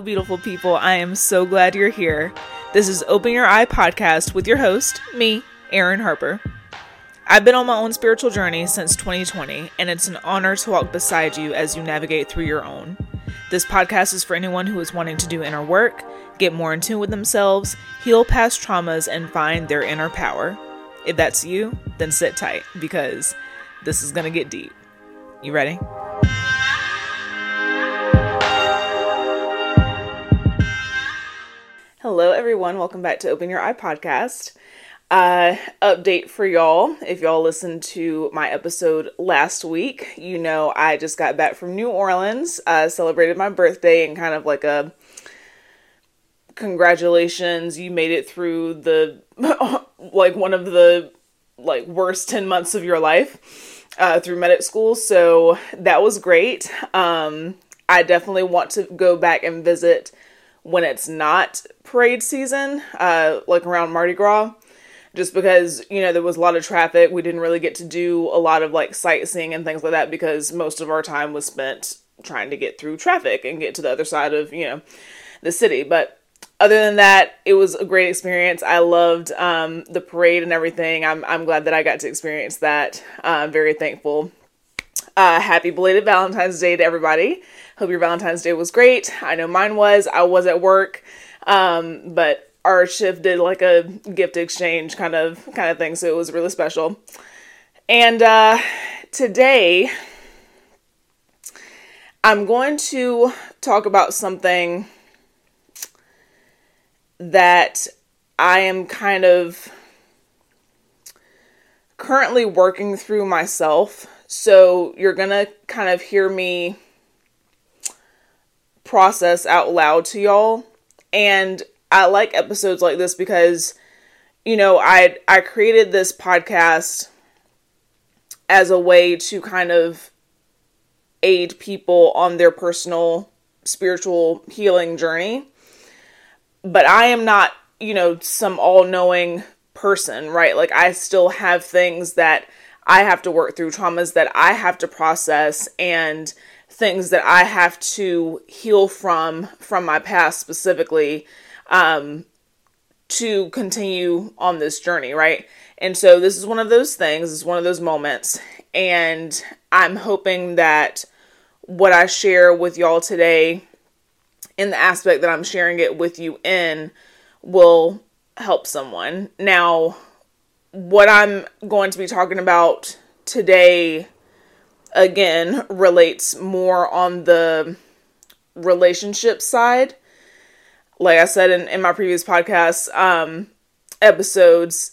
Beautiful people. I am so glad you're here. This is Open Your Eye podcast with your host, me, Erin Harper. I've been on my own spiritual journey since 2020, and it's an honor to walk beside you as you navigate through your own. This podcast is for anyone who is wanting to do inner work, get more in tune with themselves, heal past traumas, and find their inner power. If that's you, then sit tight because this is going to get deep. You ready? Hello, everyone. Welcome back to Open Your Eye podcast. Uh, update for y'all. If y'all listened to my episode last week, you know I just got back from New Orleans, uh, celebrated my birthday, and kind of like a congratulations, you made it through the like one of the like worst 10 months of your life uh, through medic school. So that was great. Um, I definitely want to go back and visit when it's not parade season, uh, like around Mardi Gras, just because, you know, there was a lot of traffic. We didn't really get to do a lot of like sightseeing and things like that because most of our time was spent trying to get through traffic and get to the other side of, you know, the city. But other than that, it was a great experience. I loved um, the parade and everything. I'm, I'm glad that I got to experience that. I'm very thankful. Uh, happy belated Valentine's Day to everybody. Hope your Valentine's Day was great. I know mine was. I was at work, um, but our shift did like a gift exchange kind of kind of thing, so it was really special. And uh, today, I'm going to talk about something that I am kind of currently working through myself. So you're going to kind of hear me process out loud to y'all. And I like episodes like this because you know, I I created this podcast as a way to kind of aid people on their personal spiritual healing journey. But I am not, you know, some all-knowing person, right? Like I still have things that I have to work through, traumas that I have to process and things that I have to heal from from my past specifically um, to continue on this journey, right? And so this is one of those things, it's one of those moments, and I'm hoping that what I share with y'all today in the aspect that I'm sharing it with you in will help someone. Now, what I'm going to be talking about today again relates more on the relationship side. Like I said in, in my previous podcast um, episodes,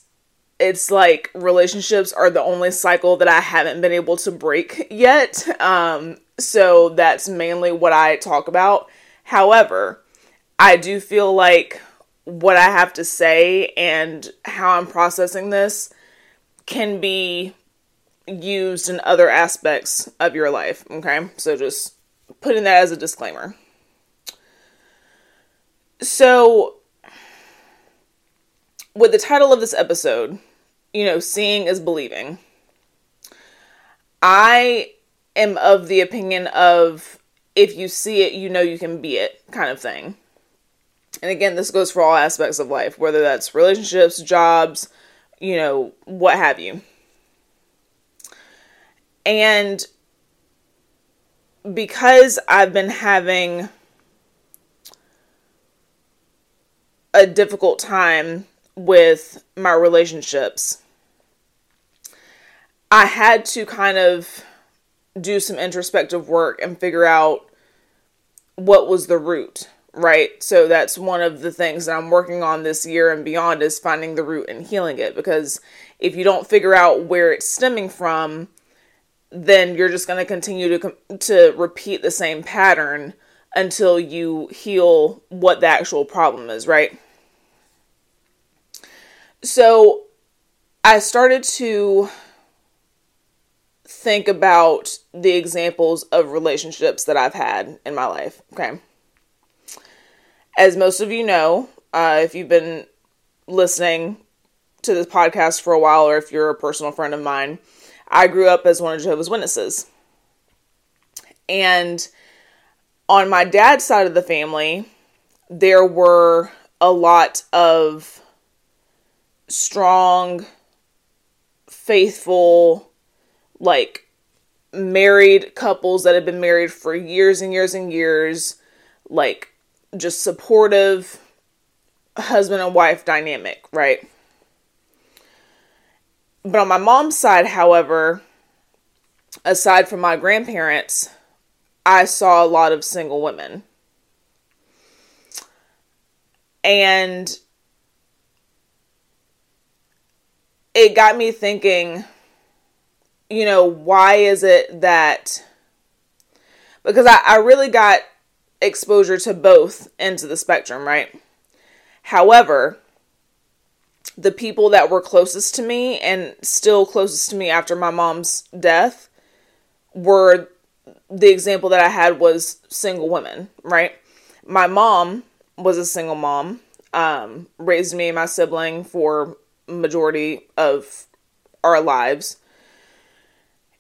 it's like relationships are the only cycle that I haven't been able to break yet. Um, so that's mainly what I talk about. However, I do feel like what I have to say and how I'm processing this can be used in other aspects of your life. Okay, so just putting that as a disclaimer. So, with the title of this episode, you know, seeing is believing. I am of the opinion of if you see it, you know you can be it kind of thing. And again, this goes for all aspects of life, whether that's relationships, jobs, you know, what have you. And because I've been having a difficult time with my relationships, I had to kind of do some introspective work and figure out what was the root, right? So that's one of the things that I'm working on this year and beyond is finding the root and healing it because if you don't figure out where it's stemming from, then you're just going to continue to to repeat the same pattern until you heal what the actual problem is, right? So I started to think about the examples of relationships that I've had in my life, okay? As most of you know, uh, if you've been listening to this podcast for a while or if you're a personal friend of mine, I grew up as one of Jehovah's Witnesses. And On my dad's side of the family, there were a lot of strong, faithful, like married couples that had been married for years and years and years, like just supportive husband and wife dynamic, right? But on my mom's side, however, aside from my grandparents, I saw a lot of single women. And it got me thinking, you know, why is it that because I, I really got exposure to both ends of the spectrum, right? However, the people that were closest to me and still closest to me after my mom's death were the example that I had was single women, right? My mom was a single mom, um, raised me and my sibling for majority of our lives.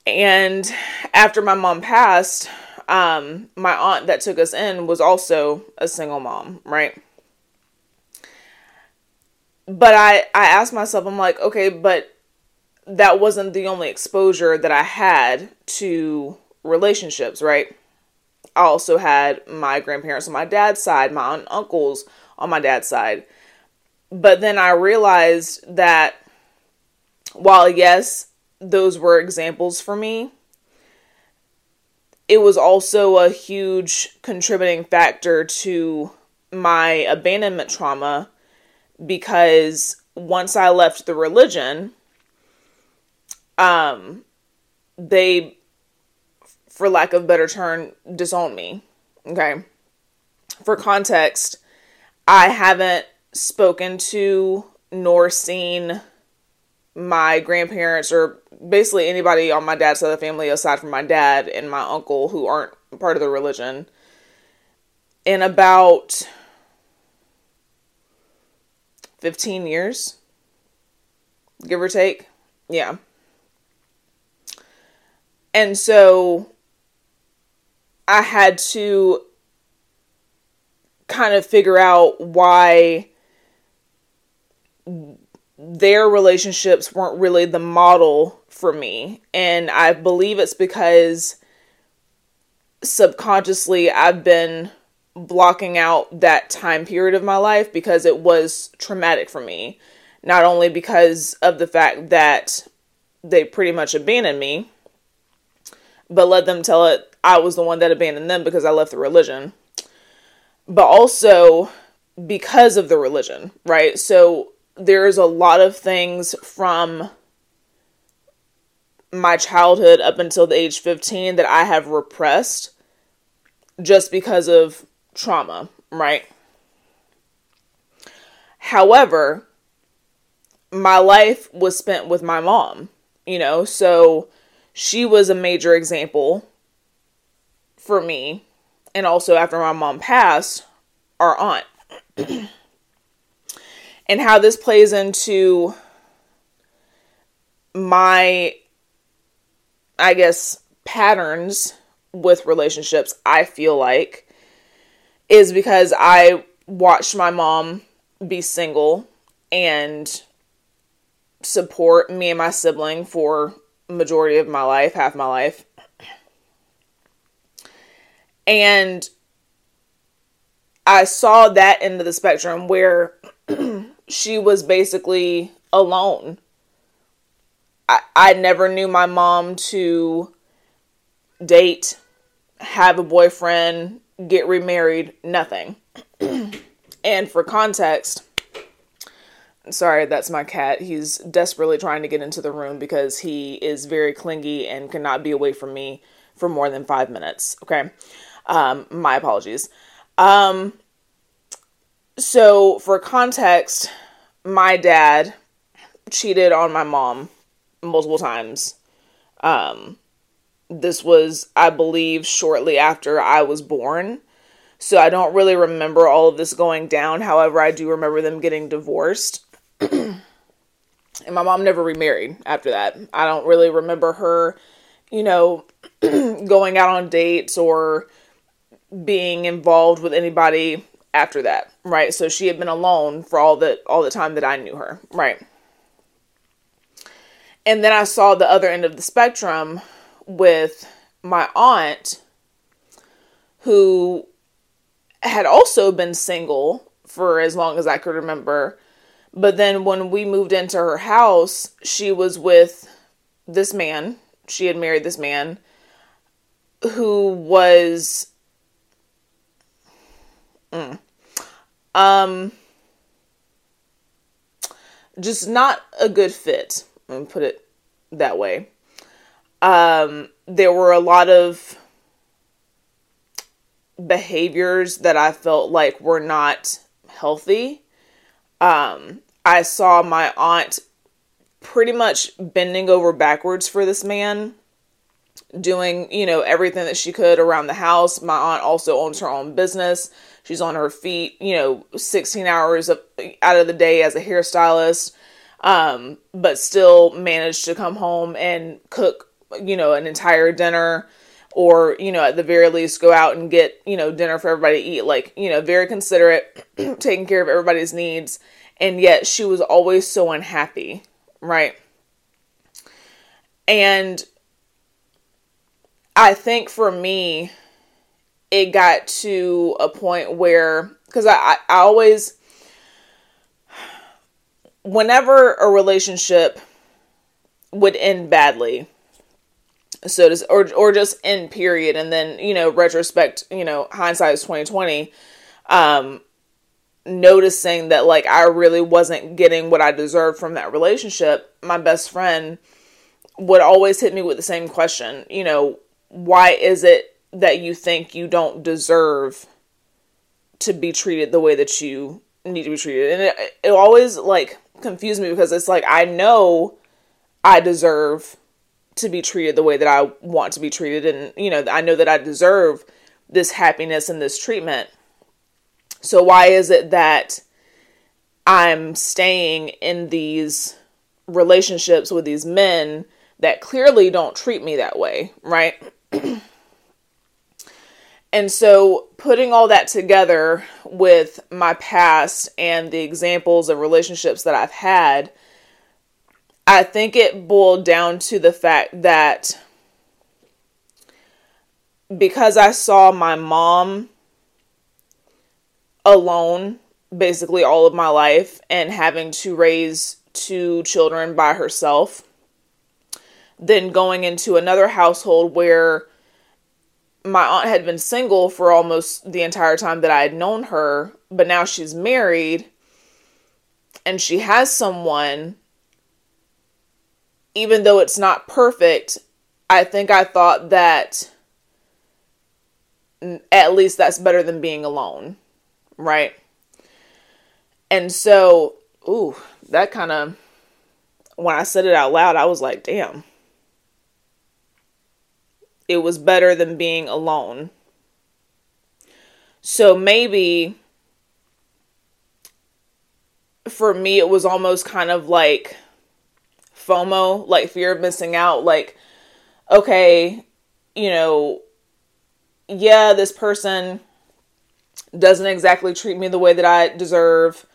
And after my mom passed, um, my aunt that took us in was also a single mom, right? But I, I asked myself, I'm like, okay, but that wasn't the only exposure that I had to relationships, right? I also had my grandparents on my dad's side, my aunt uncles on my dad's side. But then I realized that while, yes, those were examples for me, it was also a huge contributing factor to my abandonment trauma because once I left the religion, um, they, for lack of better term, disowned me. Okay. For context, I haven't spoken to nor seen my grandparents or basically anybody on my dad's side of the family aside from my dad and my uncle who aren't part of the religion in about 15 years give or take yeah and so i had to kind of figure out why their relationships weren't really the model for me. And I believe it's because subconsciously I've been blocking out that time period of my life because it was traumatic for me. Not only because of the fact that they pretty much abandoned me, but let them tell it I was the one that abandoned them because I left the religion. But also because of the religion, right? So there's a lot of things from my childhood up until the age 15 that I have repressed just because of trauma, right? However, my life was spent with my mom, you know, so she was a major example for me. And also, after my mom passed, our aunt. and how this plays into my I guess patterns with relationships, I feel like is because I watched my mom be single and support me and my sibling for majority of my life, half my life. And I saw that end of the spectrum where she was basically alone. I, I never knew my mom to date, have a boyfriend, get remarried, nothing. and for context, sorry, that's my cat. He's desperately trying to get into the room because he is very clingy and cannot be away from me for more than five minutes. Okay. Um, my apologies. Um, so, for context, my dad cheated on my mom multiple times. Um, this was, I believe, shortly after I was born. So I don't really remember all of this going down. However, I do remember them getting divorced. and my mom never remarried after that. I don't really remember her, you know, going out on dates or being involved with anybody after that, right? So she had been alone for all the all the time that I knew her, right? And then I saw the other end of the spectrum with my aunt who had also been single for as long as I could remember. But then when we moved into her house, she was with this man. She had married this man who was mm, um just not a good fit. Let me put it that way. Um there were a lot of behaviors that I felt like were not healthy. Um, I saw my aunt pretty much bending over backwards for this man, doing, you know, everything that she could around the house. My aunt also owns her own business. She's on her feet, you know, 16 hours of, out of the day as a hairstylist, um, but still managed to come home and cook, you know, an entire dinner or you know at the very least go out and get you know dinner for everybody to eat. Like you know very considerate taking care of everybody's needs. And yet she was always so unhappy right? And i think for me it got to a point where because I, I, always whenever a relationship would end badly so to or or just in period and then you know retrospect you know hindsight is 2020 um noticing that like I really wasn't getting what I deserved from that relationship my best friend would always hit me with the same question you know why is it that you think you don't deserve to be treated the way that you need to be treated? And it, it always like confused me because it's like I know I deserve to be treated the way that I want to be treated. And, you know, I know that I deserve this happiness and this treatment. So, why is it that I'm staying in these relationships with these men that clearly don't treat me that way, right? and so, putting all that together with my past and the examples of relationships that I've had I think it boiled down to the fact that because I saw my mom alone basically all of my life and having to raise two children by herself, then going into another household where my aunt had been single for almost the entire time that I had known her, but now she's married and she has someone even though it's not perfect, I think I thought that at least that's better than being alone, right? And so, ooh, that kind of, when I said it out loud, I was like, damn. It was better than being alone. So maybe for me, it was almost kind of like, FOMO, like fear of missing out, like, okay, you know, yeah, this person doesn't exactly treat me the way that I deserve.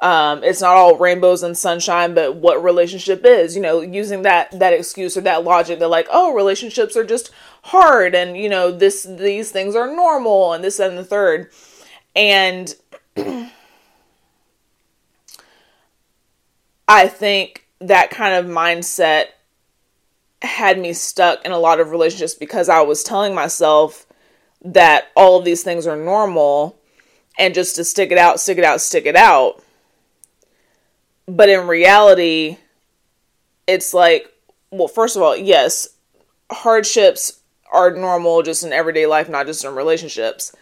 Um, it's not all rainbows and sunshine, but what relationship is, you know, using that that excuse or that logic that like, oh, relationships are just hard and you know, this these things are normal and this and the third. And I think that kind of mindset had me stuck in a lot of relationships because I was telling myself that all of these things are normal and just to stick it out, stick it out, stick it out. But in reality, it's like, well, first of all, yes, hardships are normal just in everyday life, not just in relationships.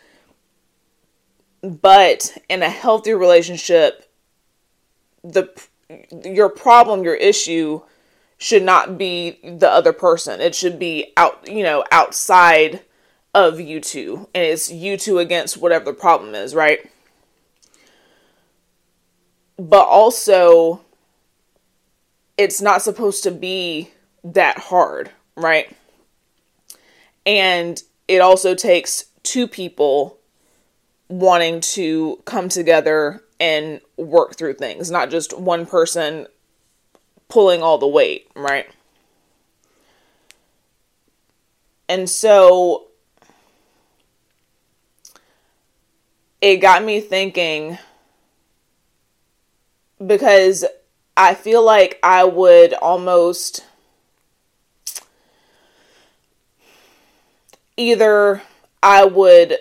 But in a healthy relationship, the your problem, your issue should not be the other person. It should be out, you know, outside of you two. And it's you two against whatever the problem is, right? But also, it's not supposed to be that hard, right? And it also takes two people wanting to come together and work through things, not just one person pulling all the weight, right? And so it got me thinking because I feel like I would almost either I would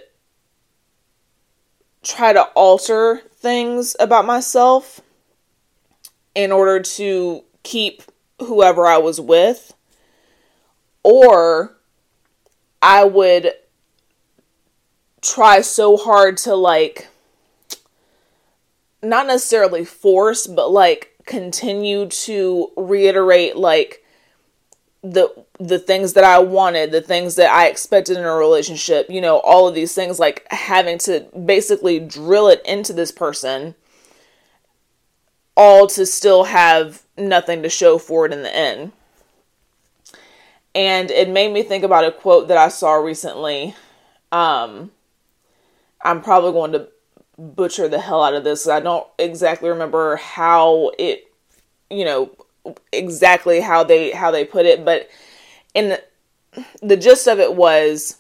try to alter things about myself in order to keep whoever I was with, or I would try so hard to like not necessarily force but like continue to reiterate like the the things that I wanted, the things that I expected in a relationship, you know, all of these things like having to basically drill it into this person all to still have nothing to show for it in the end. And it made me think about a quote that I saw recently. Um, I'm probably going to butcher the hell out of this. I don't exactly remember how it, you know, exactly how they how they put it, but in the, the gist of it was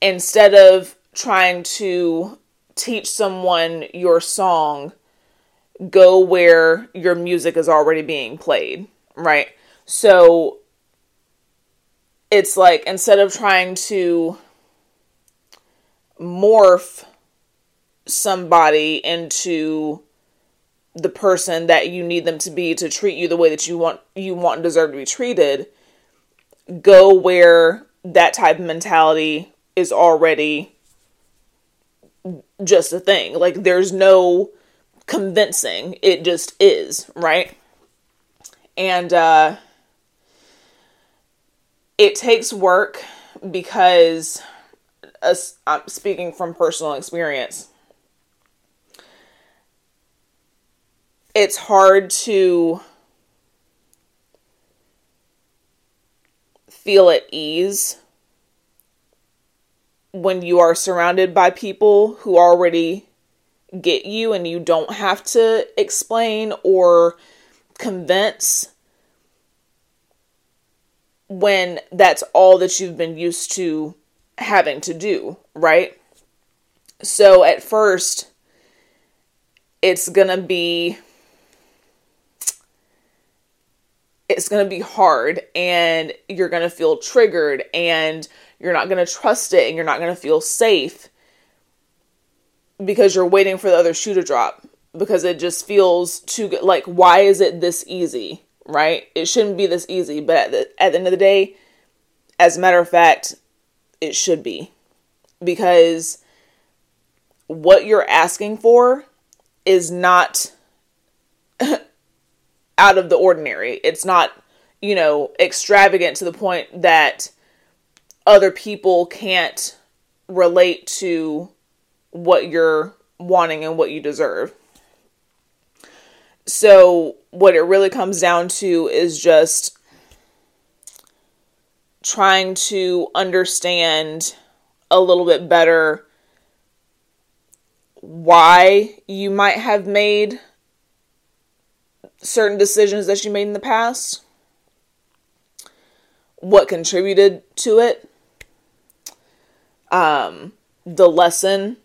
instead of trying to teach someone your song, go where your music is already being played, right? So it's like instead of trying to morph somebody into the person that you need them to be to treat you the way that you want you want and deserve to be treated go where that type of mentality is already just a thing. Like there's no convincing. It just is right? And uh it takes work because uh, I'm speaking from personal experience it's hard to feel at ease when you are surrounded by people who already get you and you don't have to explain or convince when that's all that you've been used to having to do, right? So at first, it's gonna be it's going to be hard and you're going to feel triggered and you're not going to trust it and you're not going to feel safe because you're waiting for the other shoe to drop because it just feels too good. Like, why is it this easy? Right? It shouldn't be this easy, but at the, at the end of the day, as a matter of fact, it should be because what you're asking for is not out of the ordinary. It's not, you know, extravagant to the point that other people can't relate to what you're wanting and what you deserve. So, what it really comes down to is just trying to understand a little bit better why you might have made certain decisions that you made in the past, what contributed to it, um, the lesson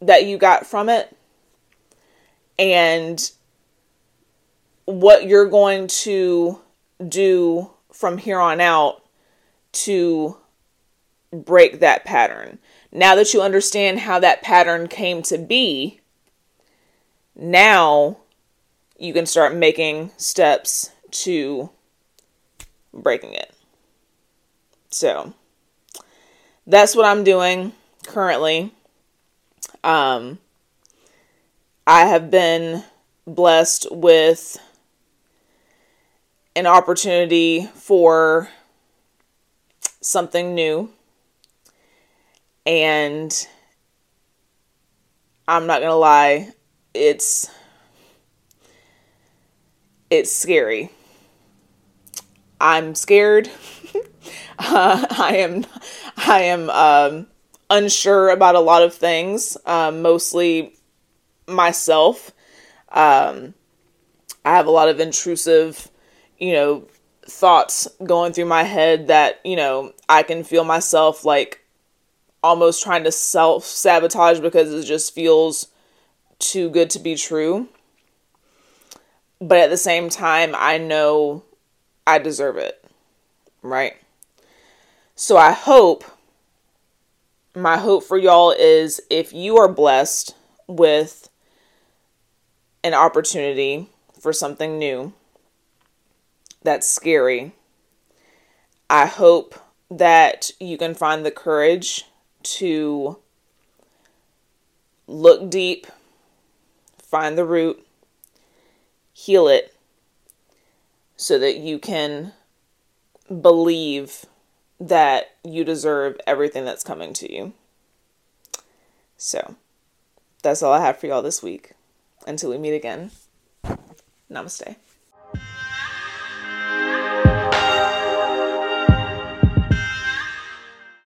that you got from it, and what you're going to do from here on out to break that pattern. Now that you understand how that pattern came to be, now you can start making steps to breaking it. So that's what I'm doing currently. Um, I have been blessed with an opportunity for something new. And I'm not going to lie, it's it's scary. I'm scared. uh, I am I am um, unsure about a lot of things, um, mostly myself. Um, I have a lot of intrusive, you know, thoughts going through my head that, you know, I can feel myself like almost trying to self sabotage because it just feels too good to be true. But at the same time, I know I deserve it, right? So I hope, my hope for y'all is if you are blessed with an opportunity for something new that's scary, I hope that you can find the courage to look deep, find the root, heal it, so that you can believe that you deserve everything that's coming to you. So, that's all I have for y'all this week. Until we meet again, namaste.